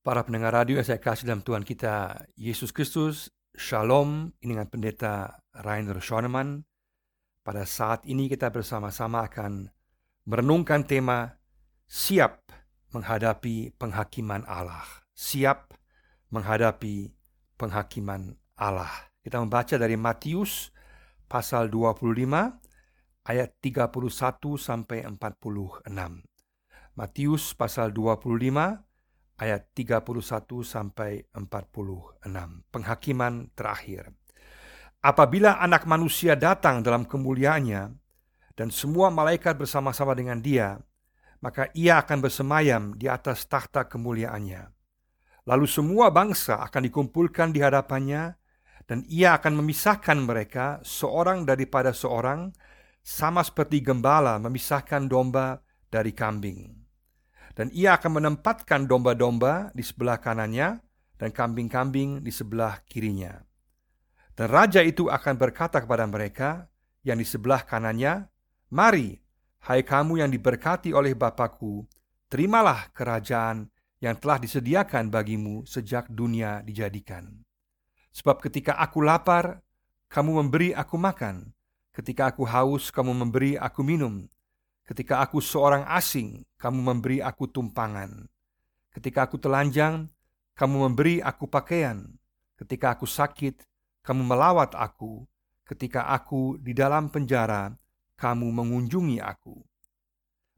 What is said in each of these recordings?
Para pendengar radio yang saya kasih dalam Tuhan kita Yesus Kristus, Shalom, ini dengan pendeta Rainer Schoenemann. Pada saat ini kita bersama-sama akan merenungkan tema Siap menghadapi penghakiman Allah. Siap menghadapi penghakiman Allah. Kita membaca dari Matius pasal 25 ayat 31 sampai 46. Matius pasal 25 ayat 31 sampai 46. Penghakiman terakhir. Apabila anak manusia datang dalam kemuliaannya dan semua malaikat bersama-sama dengan dia, maka ia akan bersemayam di atas takhta kemuliaannya. Lalu semua bangsa akan dikumpulkan di hadapannya dan ia akan memisahkan mereka seorang daripada seorang sama seperti gembala memisahkan domba dari kambing dan ia akan menempatkan domba-domba di sebelah kanannya dan kambing-kambing di sebelah kirinya. Dan raja itu akan berkata kepada mereka yang di sebelah kanannya, "Mari, hai kamu yang diberkati oleh Bapakku, terimalah kerajaan yang telah disediakan bagimu sejak dunia dijadikan. Sebab ketika aku lapar, kamu memberi aku makan; ketika aku haus, kamu memberi aku minum; Ketika aku seorang asing, kamu memberi aku tumpangan. Ketika aku telanjang, kamu memberi aku pakaian. Ketika aku sakit, kamu melawat aku. Ketika aku di dalam penjara, kamu mengunjungi aku.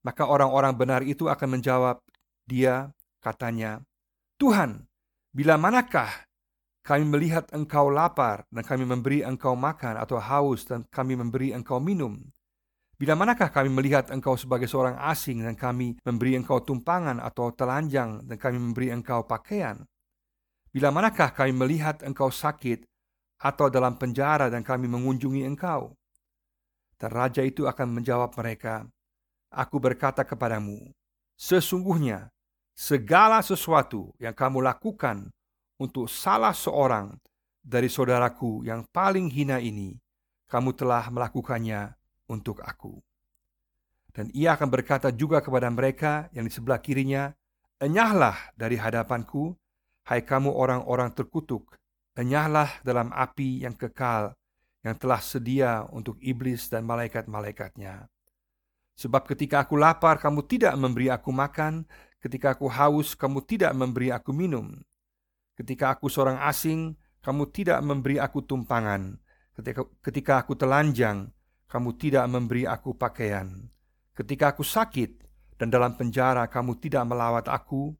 Maka orang-orang benar itu akan menjawab, dia katanya, Tuhan, bila manakah kami melihat engkau lapar dan kami memberi engkau makan atau haus dan kami memberi engkau minum? Bila manakah kami melihat engkau sebagai seorang asing dan kami memberi engkau tumpangan atau telanjang dan kami memberi engkau pakaian? Bila manakah kami melihat engkau sakit atau dalam penjara dan kami mengunjungi engkau? Dan raja itu akan menjawab mereka, Aku berkata kepadamu, sesungguhnya segala sesuatu yang kamu lakukan untuk salah seorang dari saudaraku yang paling hina ini, kamu telah melakukannya untuk aku. Dan ia akan berkata juga kepada mereka yang di sebelah kirinya, Enyahlah dari hadapanku, hai kamu orang-orang terkutuk, enyahlah dalam api yang kekal yang telah sedia untuk iblis dan malaikat-malaikatnya. Sebab ketika aku lapar, kamu tidak memberi aku makan, ketika aku haus, kamu tidak memberi aku minum. Ketika aku seorang asing, kamu tidak memberi aku tumpangan. Ketika, ketika aku telanjang, kamu tidak memberi aku pakaian. Ketika aku sakit dan dalam penjara, kamu tidak melawat aku.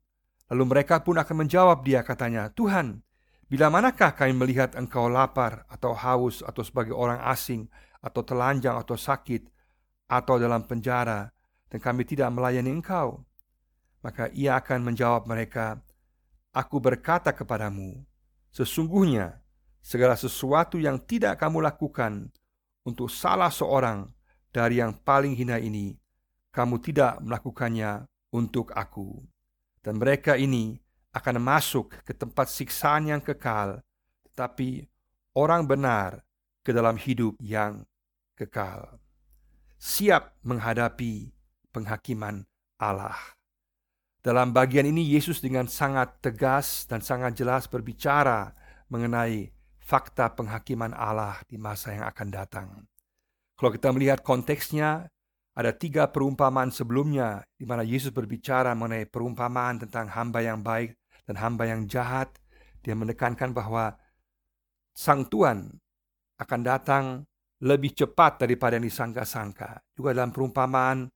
Lalu mereka pun akan menjawab dia katanya, Tuhan, bila manakah kami melihat engkau lapar atau haus atau sebagai orang asing atau telanjang atau sakit atau dalam penjara dan kami tidak melayani engkau? Maka ia akan menjawab mereka, Aku berkata kepadamu, sesungguhnya segala sesuatu yang tidak kamu lakukan untuk salah seorang dari yang paling hina ini, kamu tidak melakukannya untuk aku. Dan mereka ini akan masuk ke tempat siksaan yang kekal, tetapi orang benar ke dalam hidup yang kekal. Siap menghadapi penghakiman Allah. Dalam bagian ini Yesus dengan sangat tegas dan sangat jelas berbicara mengenai fakta penghakiman Allah di masa yang akan datang. Kalau kita melihat konteksnya, ada tiga perumpamaan sebelumnya di mana Yesus berbicara mengenai perumpamaan tentang hamba yang baik dan hamba yang jahat. Dia menekankan bahwa Sang Tuhan akan datang lebih cepat daripada yang disangka-sangka. Juga dalam perumpamaan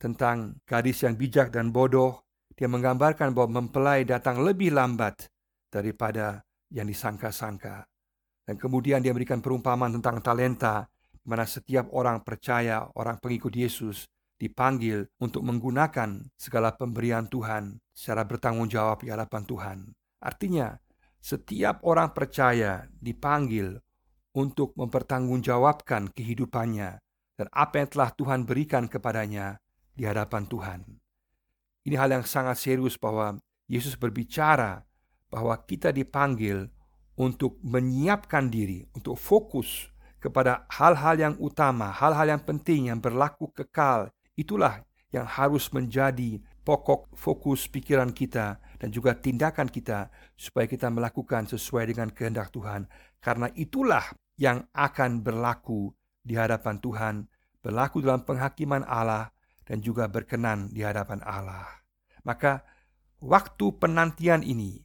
tentang gadis yang bijak dan bodoh, dia menggambarkan bahwa mempelai datang lebih lambat daripada yang disangka-sangka. Dan kemudian dia memberikan perumpamaan tentang talenta, di mana setiap orang percaya, orang pengikut Yesus, dipanggil untuk menggunakan segala pemberian Tuhan secara bertanggung jawab di hadapan Tuhan. Artinya, setiap orang percaya dipanggil untuk mempertanggungjawabkan kehidupannya dan apa yang telah Tuhan berikan kepadanya di hadapan Tuhan. Ini hal yang sangat serius bahwa Yesus berbicara bahwa kita dipanggil untuk menyiapkan diri, untuk fokus kepada hal-hal yang utama, hal-hal yang penting yang berlaku kekal. Itulah yang harus menjadi pokok fokus pikiran kita dan juga tindakan kita supaya kita melakukan sesuai dengan kehendak Tuhan. Karena itulah yang akan berlaku di hadapan Tuhan, berlaku dalam penghakiman Allah dan juga berkenan di hadapan Allah. Maka waktu penantian ini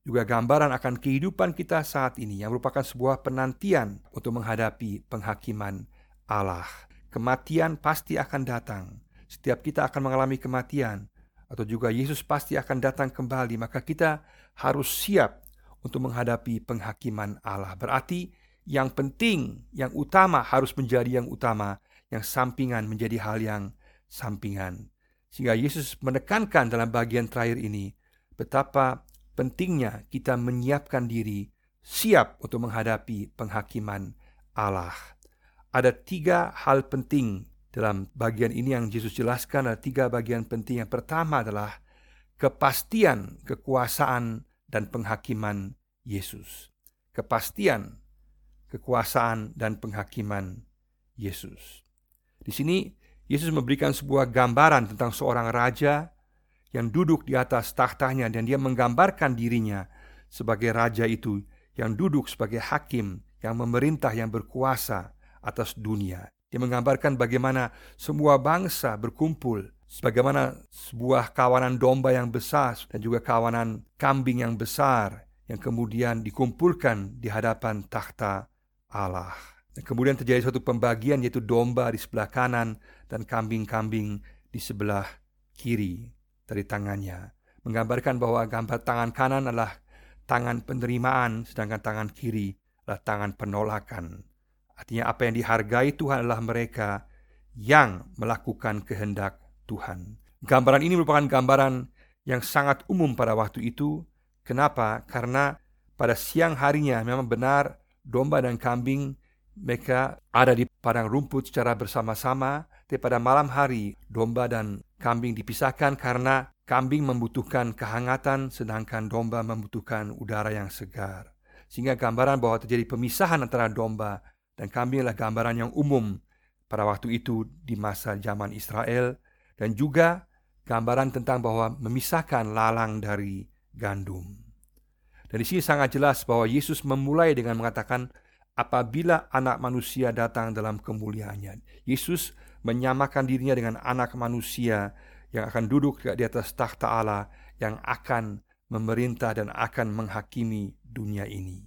juga gambaran akan kehidupan kita saat ini yang merupakan sebuah penantian untuk menghadapi penghakiman Allah. Kematian pasti akan datang. Setiap kita akan mengalami kematian atau juga Yesus pasti akan datang kembali, maka kita harus siap untuk menghadapi penghakiman Allah. Berarti yang penting, yang utama harus menjadi yang utama, yang sampingan menjadi hal yang sampingan. Sehingga Yesus menekankan dalam bagian terakhir ini betapa pentingnya kita menyiapkan diri siap untuk menghadapi penghakiman Allah. Ada tiga hal penting dalam bagian ini yang Yesus jelaskan ada tiga bagian penting. Yang pertama adalah kepastian kekuasaan dan penghakiman Yesus. Kepastian kekuasaan dan penghakiman Yesus. Di sini Yesus memberikan sebuah gambaran tentang seorang raja yang duduk di atas tahtanya dan dia menggambarkan dirinya sebagai raja itu yang duduk sebagai hakim yang memerintah yang berkuasa atas dunia. Dia menggambarkan bagaimana semua bangsa berkumpul, sebagaimana sebuah kawanan domba yang besar dan juga kawanan kambing yang besar yang kemudian dikumpulkan di hadapan takhta Allah. Dan kemudian terjadi suatu pembagian yaitu domba di sebelah kanan dan kambing-kambing di sebelah kiri dari tangannya. Menggambarkan bahwa gambar tangan kanan adalah tangan penerimaan sedangkan tangan kiri adalah tangan penolakan. Artinya apa yang dihargai Tuhan adalah mereka yang melakukan kehendak Tuhan. Gambaran ini merupakan gambaran yang sangat umum pada waktu itu. Kenapa? Karena pada siang harinya memang benar domba dan kambing mereka ada di padang rumput secara bersama-sama. Tapi pada malam hari domba dan kambing dipisahkan karena kambing membutuhkan kehangatan sedangkan domba membutuhkan udara yang segar. Sehingga gambaran bahwa terjadi pemisahan antara domba dan kambing adalah gambaran yang umum pada waktu itu di masa zaman Israel dan juga gambaran tentang bahwa memisahkan lalang dari gandum. Dan di sini sangat jelas bahwa Yesus memulai dengan mengatakan apabila anak manusia datang dalam kemuliaannya. Yesus menyamakan dirinya dengan anak manusia yang akan duduk di atas takhta Allah yang akan memerintah dan akan menghakimi dunia ini.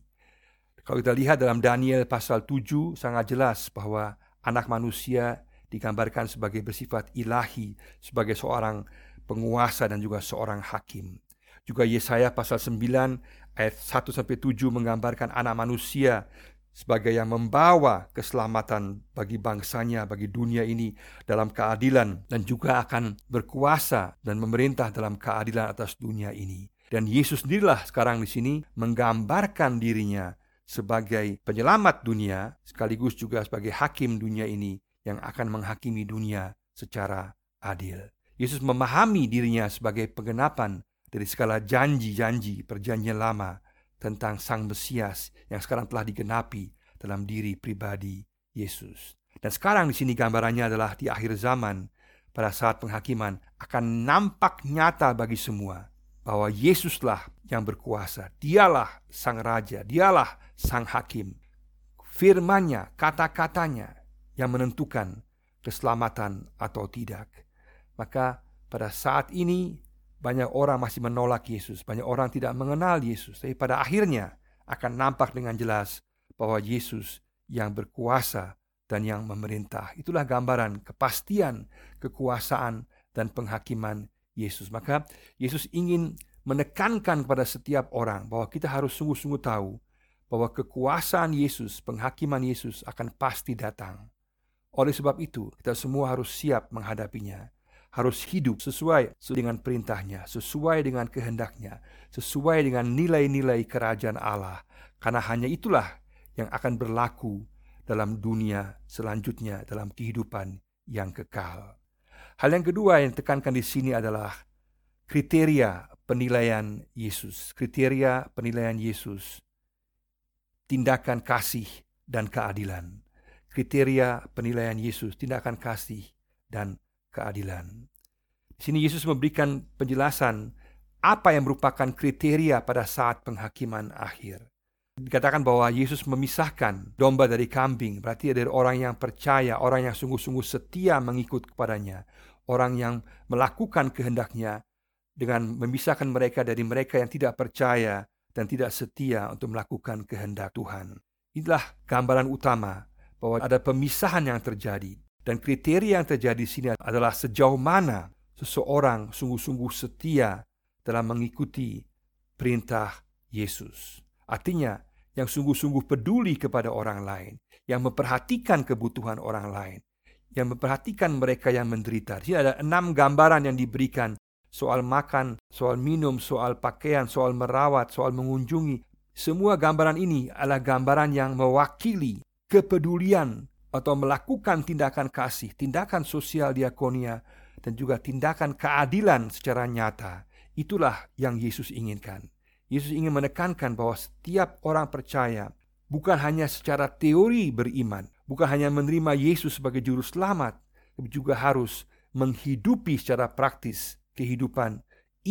Kalau kita lihat dalam Daniel pasal 7 sangat jelas bahwa anak manusia digambarkan sebagai bersifat ilahi, sebagai seorang penguasa dan juga seorang hakim. Juga Yesaya pasal 9 ayat 1 sampai 7 menggambarkan anak manusia sebagai yang membawa keselamatan bagi bangsanya, bagi dunia ini dalam keadilan dan juga akan berkuasa dan memerintah dalam keadilan atas dunia ini. Dan Yesus sendirilah sekarang di sini menggambarkan dirinya sebagai penyelamat dunia sekaligus juga sebagai hakim dunia ini yang akan menghakimi dunia secara adil. Yesus memahami dirinya sebagai penggenapan dari segala janji-janji perjanjian lama tentang Sang Mesias yang sekarang telah digenapi dalam diri pribadi Yesus. Dan sekarang di sini gambarannya adalah di akhir zaman pada saat penghakiman akan nampak nyata bagi semua bahwa Yesuslah yang berkuasa. Dialah sang raja, dialah sang hakim. Firmannya, kata-katanya yang menentukan keselamatan atau tidak. Maka pada saat ini banyak orang masih menolak Yesus, banyak orang tidak mengenal Yesus. Tapi pada akhirnya akan nampak dengan jelas bahwa Yesus yang berkuasa dan yang memerintah. Itulah gambaran kepastian, kekuasaan, dan penghakiman Yesus. Maka Yesus ingin menekankan kepada setiap orang bahwa kita harus sungguh-sungguh tahu bahwa kekuasaan Yesus, penghakiman Yesus akan pasti datang. Oleh sebab itu, kita semua harus siap menghadapinya. Harus hidup sesuai dengan perintahnya, sesuai dengan kehendaknya, sesuai dengan nilai-nilai kerajaan Allah. Karena hanya itulah yang akan berlaku dalam dunia selanjutnya, dalam kehidupan yang kekal. Hal yang kedua yang ditekankan di sini adalah kriteria penilaian Yesus, kriteria penilaian Yesus, tindakan kasih dan keadilan. Kriteria penilaian Yesus, tindakan kasih dan keadilan. Sini Yesus memberikan penjelasan apa yang merupakan kriteria pada saat penghakiman akhir. Dikatakan bahwa Yesus memisahkan domba dari kambing, berarti dari orang yang percaya, orang yang sungguh-sungguh setia mengikut kepadanya, orang yang melakukan kehendaknya, dengan memisahkan mereka dari mereka yang tidak percaya dan tidak setia untuk melakukan kehendak Tuhan. Inilah gambaran utama bahwa ada pemisahan yang terjadi. Dan kriteria yang terjadi di sini adalah sejauh mana seseorang sungguh-sungguh setia dalam mengikuti perintah Yesus. Artinya, yang sungguh-sungguh peduli kepada orang lain, yang memperhatikan kebutuhan orang lain, yang memperhatikan mereka yang menderita. Di ada enam gambaran yang diberikan soal makan, soal minum, soal pakaian, soal merawat, soal mengunjungi. Semua gambaran ini adalah gambaran yang mewakili kepedulian atau melakukan tindakan kasih, tindakan sosial diakonia dan juga tindakan keadilan secara nyata. Itulah yang Yesus inginkan. Yesus ingin menekankan bahwa setiap orang percaya bukan hanya secara teori beriman, bukan hanya menerima Yesus sebagai juru selamat, tapi juga harus menghidupi secara praktis kehidupan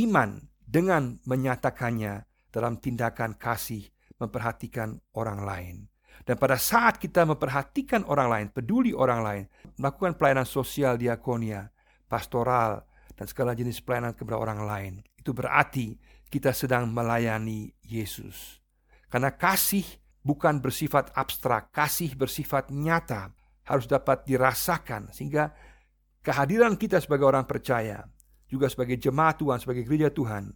iman dengan menyatakannya dalam tindakan kasih memperhatikan orang lain. Dan pada saat kita memperhatikan orang lain, peduli orang lain, melakukan pelayanan sosial diakonia, pastoral, dan segala jenis pelayanan kepada orang lain. Itu berarti kita sedang melayani Yesus. Karena kasih bukan bersifat abstrak, kasih bersifat nyata, harus dapat dirasakan sehingga kehadiran kita sebagai orang percaya, juga sebagai jemaat Tuhan, sebagai gereja Tuhan,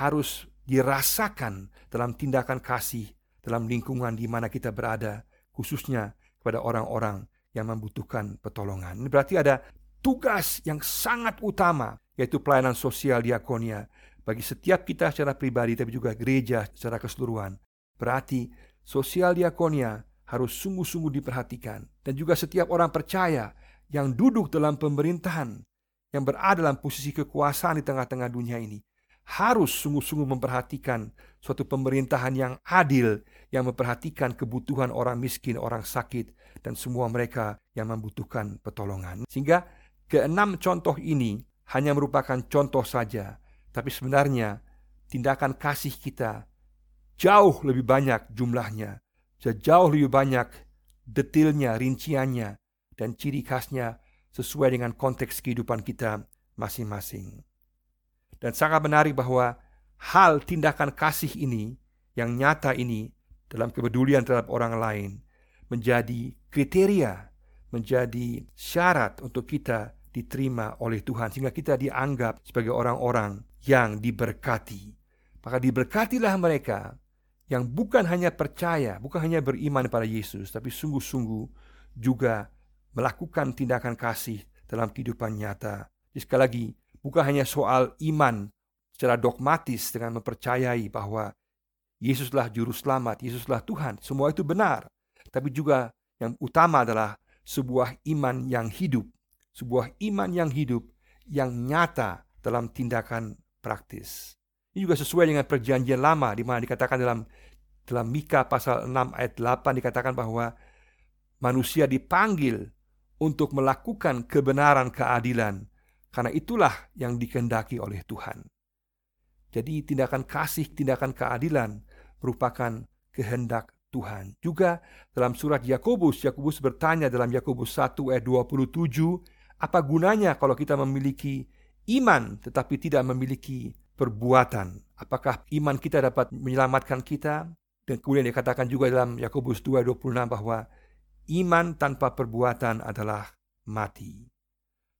harus dirasakan dalam tindakan kasih dalam lingkungan di mana kita berada, khususnya kepada orang-orang yang membutuhkan pertolongan. Ini berarti ada tugas yang sangat utama yaitu pelayanan sosial diakonia bagi setiap kita secara pribadi tapi juga gereja secara keseluruhan. Berarti sosial diakonia harus sungguh-sungguh diperhatikan dan juga setiap orang percaya yang duduk dalam pemerintahan yang berada dalam posisi kekuasaan di tengah-tengah dunia ini harus sungguh-sungguh memperhatikan suatu pemerintahan yang adil yang memperhatikan kebutuhan orang miskin, orang sakit dan semua mereka yang membutuhkan pertolongan. Sehingga Keenam contoh ini hanya merupakan contoh saja, tapi sebenarnya tindakan kasih kita jauh lebih banyak jumlahnya, jauh lebih banyak detailnya, rinciannya, dan ciri khasnya sesuai dengan konteks kehidupan kita masing-masing. Dan sangat menarik bahwa hal tindakan kasih ini yang nyata ini dalam kepedulian terhadap orang lain menjadi kriteria, menjadi syarat untuk kita diterima oleh Tuhan sehingga kita dianggap sebagai orang-orang yang diberkati. Maka diberkatilah mereka yang bukan hanya percaya, bukan hanya beriman pada Yesus, tapi sungguh-sungguh juga melakukan tindakan kasih dalam kehidupan nyata. Jadi sekali lagi, bukan hanya soal iman secara dogmatis dengan mempercayai bahwa Yesuslah juru selamat, Yesuslah Tuhan. Semua itu benar. Tapi juga yang utama adalah sebuah iman yang hidup sebuah iman yang hidup yang nyata dalam tindakan praktis. Ini juga sesuai dengan perjanjian lama di mana dikatakan dalam dalam Mika pasal 6 ayat 8 dikatakan bahwa manusia dipanggil untuk melakukan kebenaran keadilan karena itulah yang dikehendaki oleh Tuhan. Jadi tindakan kasih, tindakan keadilan merupakan kehendak Tuhan. Juga dalam surat Yakobus, Yakobus bertanya dalam Yakobus 1 ayat 27, apa gunanya kalau kita memiliki iman tetapi tidak memiliki perbuatan? Apakah iman kita dapat menyelamatkan kita? Dan kemudian dikatakan juga dalam Yakobus 2:26 bahwa iman tanpa perbuatan adalah mati.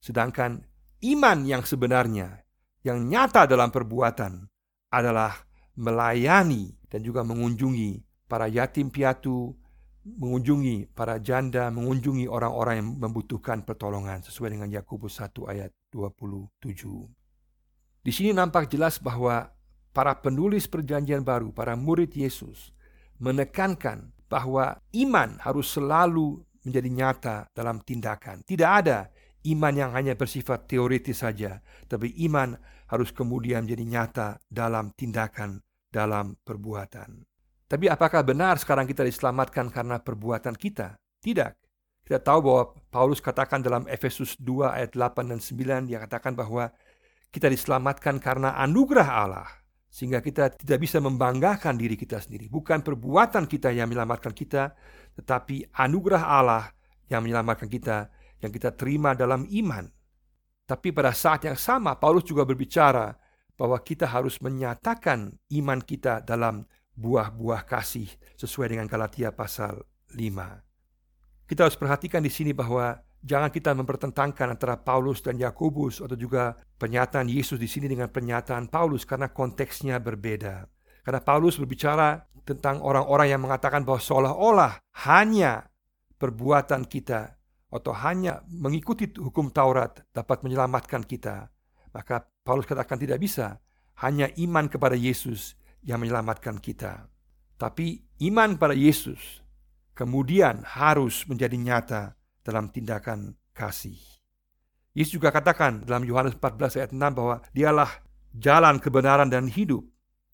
Sedangkan iman yang sebenarnya, yang nyata dalam perbuatan adalah melayani dan juga mengunjungi para yatim piatu, mengunjungi para janda, mengunjungi orang-orang yang membutuhkan pertolongan sesuai dengan Yakobus 1 ayat 27. Di sini nampak jelas bahwa para penulis perjanjian baru, para murid Yesus menekankan bahwa iman harus selalu menjadi nyata dalam tindakan. Tidak ada iman yang hanya bersifat teoritis saja, tapi iman harus kemudian menjadi nyata dalam tindakan, dalam perbuatan. Tapi apakah benar sekarang kita diselamatkan karena perbuatan kita? Tidak. Kita tahu bahwa Paulus katakan dalam Efesus 2 ayat 8 dan 9 dia katakan bahwa kita diselamatkan karena anugerah Allah. Sehingga kita tidak bisa membanggakan diri kita sendiri. Bukan perbuatan kita yang menyelamatkan kita, tetapi anugerah Allah yang menyelamatkan kita, yang kita terima dalam iman. Tapi pada saat yang sama, Paulus juga berbicara bahwa kita harus menyatakan iman kita dalam buah-buah kasih sesuai dengan Galatia pasal 5. Kita harus perhatikan di sini bahwa Jangan kita mempertentangkan antara Paulus dan Yakobus atau juga pernyataan Yesus di sini dengan pernyataan Paulus karena konteksnya berbeda. Karena Paulus berbicara tentang orang-orang yang mengatakan bahwa seolah-olah hanya perbuatan kita atau hanya mengikuti hukum Taurat dapat menyelamatkan kita. Maka Paulus katakan tidak bisa. Hanya iman kepada Yesus yang menyelamatkan kita. Tapi iman pada Yesus kemudian harus menjadi nyata dalam tindakan kasih. Yesus juga katakan dalam Yohanes 14 ayat 6 bahwa dialah jalan kebenaran dan hidup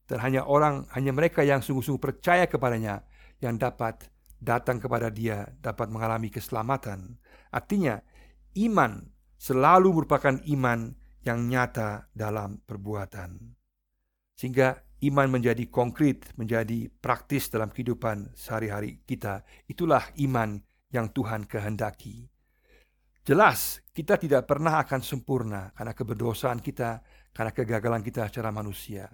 dan hanya orang hanya mereka yang sungguh-sungguh percaya kepadanya yang dapat datang kepada dia dapat mengalami keselamatan. Artinya iman selalu merupakan iman yang nyata dalam perbuatan. Sehingga iman menjadi konkret, menjadi praktis dalam kehidupan sehari-hari kita. Itulah iman yang Tuhan kehendaki. Jelas, kita tidak pernah akan sempurna karena keberdosaan kita, karena kegagalan kita secara manusia.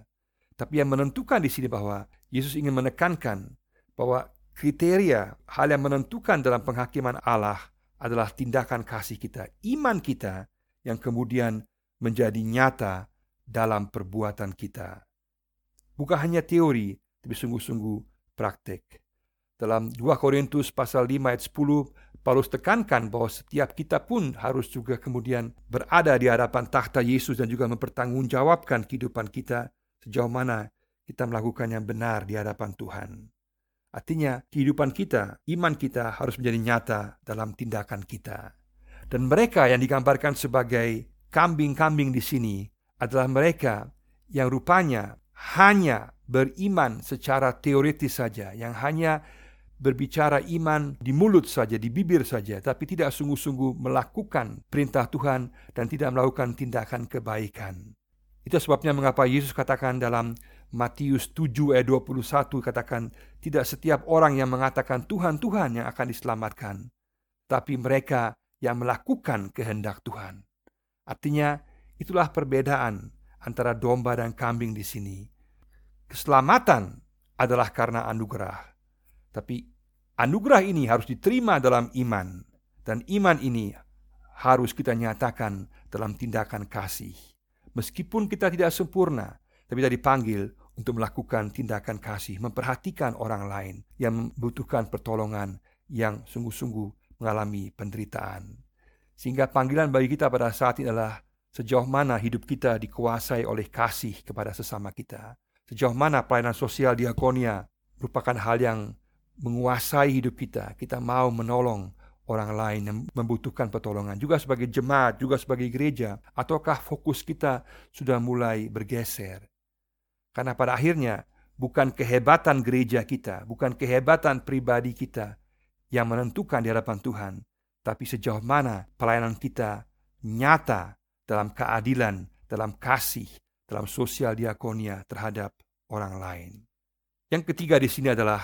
Tapi yang menentukan di sini bahwa Yesus ingin menekankan bahwa kriteria hal yang menentukan dalam penghakiman Allah adalah tindakan kasih kita, iman kita yang kemudian menjadi nyata dalam perbuatan kita. Bukan hanya teori, tapi sungguh-sungguh praktek. Dalam 2 Korintus pasal 5 ayat 10, Paulus tekankan bahwa setiap kita pun harus juga kemudian berada di hadapan tahta Yesus dan juga mempertanggungjawabkan kehidupan kita sejauh mana kita melakukan yang benar di hadapan Tuhan. Artinya, kehidupan kita, iman kita harus menjadi nyata dalam tindakan kita. Dan mereka yang digambarkan sebagai kambing-kambing di sini adalah mereka yang rupanya hanya beriman secara teoritis saja, yang hanya berbicara iman di mulut saja, di bibir saja, tapi tidak sungguh-sungguh melakukan perintah Tuhan dan tidak melakukan tindakan kebaikan. Itu sebabnya mengapa Yesus katakan dalam Matius 7 ayat 21 katakan tidak setiap orang yang mengatakan Tuhan Tuhan yang akan diselamatkan, tapi mereka yang melakukan kehendak Tuhan. Artinya itulah perbedaan antara domba dan kambing di sini. Keselamatan adalah karena anugerah tapi anugerah ini harus diterima dalam iman. Dan iman ini harus kita nyatakan dalam tindakan kasih. Meskipun kita tidak sempurna, tapi kita dipanggil untuk melakukan tindakan kasih, memperhatikan orang lain yang membutuhkan pertolongan, yang sungguh-sungguh mengalami penderitaan. Sehingga panggilan bagi kita pada saat ini adalah sejauh mana hidup kita dikuasai oleh kasih kepada sesama kita. Sejauh mana pelayanan sosial diakonia merupakan hal yang menguasai hidup kita. Kita mau menolong orang lain yang membutuhkan pertolongan. Juga sebagai jemaat, juga sebagai gereja. Ataukah fokus kita sudah mulai bergeser? Karena pada akhirnya bukan kehebatan gereja kita, bukan kehebatan pribadi kita yang menentukan di hadapan Tuhan. Tapi sejauh mana pelayanan kita nyata dalam keadilan, dalam kasih, dalam sosial diakonia terhadap orang lain. Yang ketiga di sini adalah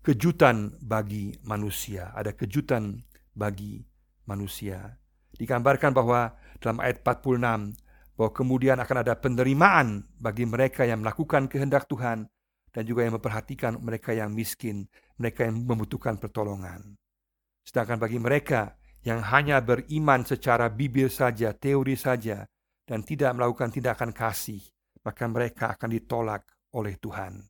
kejutan bagi manusia. Ada kejutan bagi manusia. Digambarkan bahwa dalam ayat 46 bahwa kemudian akan ada penerimaan bagi mereka yang melakukan kehendak Tuhan dan juga yang memperhatikan mereka yang miskin, mereka yang membutuhkan pertolongan. Sedangkan bagi mereka yang hanya beriman secara bibir saja, teori saja, dan tidak melakukan tindakan kasih, maka mereka akan ditolak oleh Tuhan.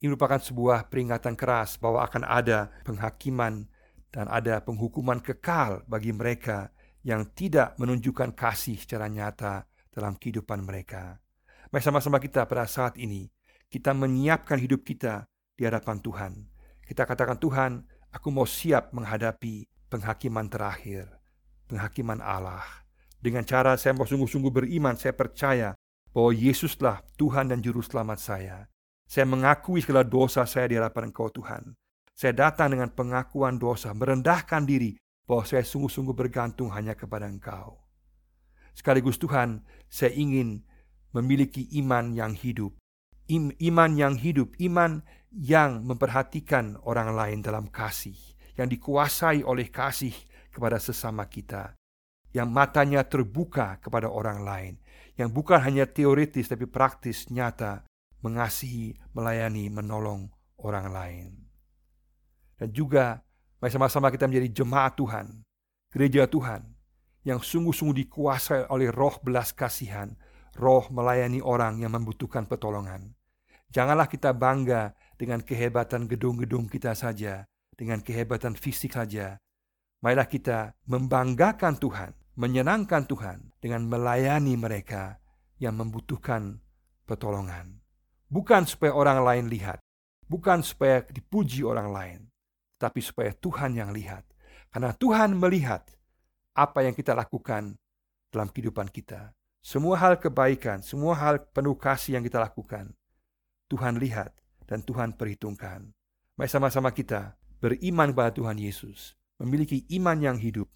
Ini merupakan sebuah peringatan keras bahwa akan ada penghakiman dan ada penghukuman kekal bagi mereka yang tidak menunjukkan kasih secara nyata dalam kehidupan mereka. Mari sama-sama kita pada saat ini, kita menyiapkan hidup kita di hadapan Tuhan. Kita katakan, Tuhan, aku mau siap menghadapi penghakiman terakhir, penghakiman Allah. Dengan cara saya mau sungguh-sungguh beriman, saya percaya bahwa Yesuslah Tuhan dan Juru Selamat saya. Saya mengakui segala dosa saya di hadapan Engkau Tuhan. Saya datang dengan pengakuan dosa, merendahkan diri bahwa saya sungguh-sungguh bergantung hanya kepada Engkau. Sekaligus Tuhan, saya ingin memiliki iman yang hidup. iman yang hidup, iman yang memperhatikan orang lain dalam kasih, yang dikuasai oleh kasih kepada sesama kita, yang matanya terbuka kepada orang lain, yang bukan hanya teoritis tapi praktis nyata mengasihi, melayani, menolong orang lain. Dan juga mari sama-sama kita menjadi jemaat Tuhan, gereja Tuhan yang sungguh-sungguh dikuasai oleh roh belas kasihan, roh melayani orang yang membutuhkan pertolongan. Janganlah kita bangga dengan kehebatan gedung-gedung kita saja, dengan kehebatan fisik saja. Marilah kita membanggakan Tuhan, menyenangkan Tuhan dengan melayani mereka yang membutuhkan pertolongan. Bukan supaya orang lain lihat, bukan supaya dipuji orang lain, tapi supaya Tuhan yang lihat. Karena Tuhan melihat apa yang kita lakukan dalam kehidupan kita. Semua hal kebaikan, semua hal penuh kasih yang kita lakukan, Tuhan lihat dan Tuhan perhitungkan. Mari sama-sama kita beriman kepada Tuhan Yesus, memiliki iman yang hidup,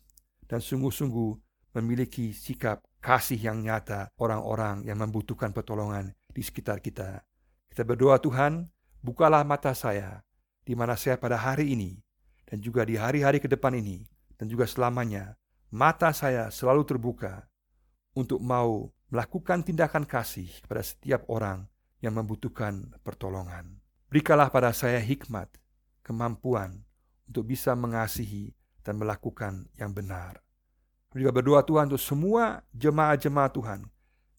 dan sungguh-sungguh memiliki sikap kasih yang nyata orang-orang yang membutuhkan pertolongan di sekitar kita. Kita berdoa Tuhan, bukalah mata saya, di mana saya pada hari ini, dan juga di hari-hari ke depan ini, dan juga selamanya, mata saya selalu terbuka untuk mau melakukan tindakan kasih kepada setiap orang yang membutuhkan pertolongan. Berikanlah pada saya hikmat, kemampuan untuk bisa mengasihi dan melakukan yang benar. Juga berdoa Tuhan untuk semua jemaat-jemaat Tuhan,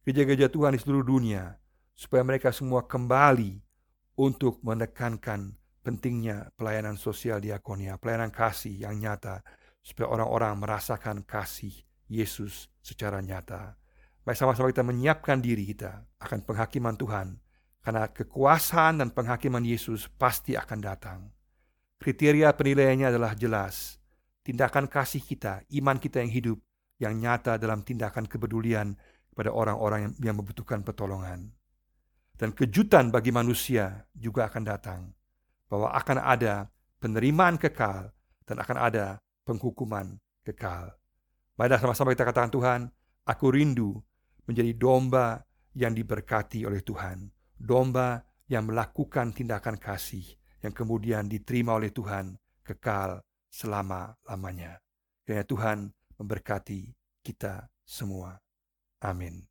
gereja-gereja Tuhan di seluruh dunia, supaya mereka semua kembali untuk menekankan pentingnya pelayanan sosial diakonia, pelayanan kasih yang nyata supaya orang-orang merasakan kasih Yesus secara nyata. Mari sama-sama kita menyiapkan diri kita akan penghakiman Tuhan, karena kekuasaan dan penghakiman Yesus pasti akan datang. Kriteria penilaiannya adalah jelas. Tindakan kasih kita, iman kita yang hidup, yang nyata dalam tindakan kepedulian kepada orang-orang yang membutuhkan pertolongan. Dan kejutan bagi manusia juga akan datang, bahwa akan ada penerimaan kekal dan akan ada penghukuman kekal. Mari sama-sama kita katakan Tuhan, aku rindu menjadi domba yang diberkati oleh Tuhan. Domba yang melakukan tindakan kasih yang kemudian diterima oleh Tuhan kekal selama-lamanya. Kiranya Tuhan memberkati kita semua. Amin.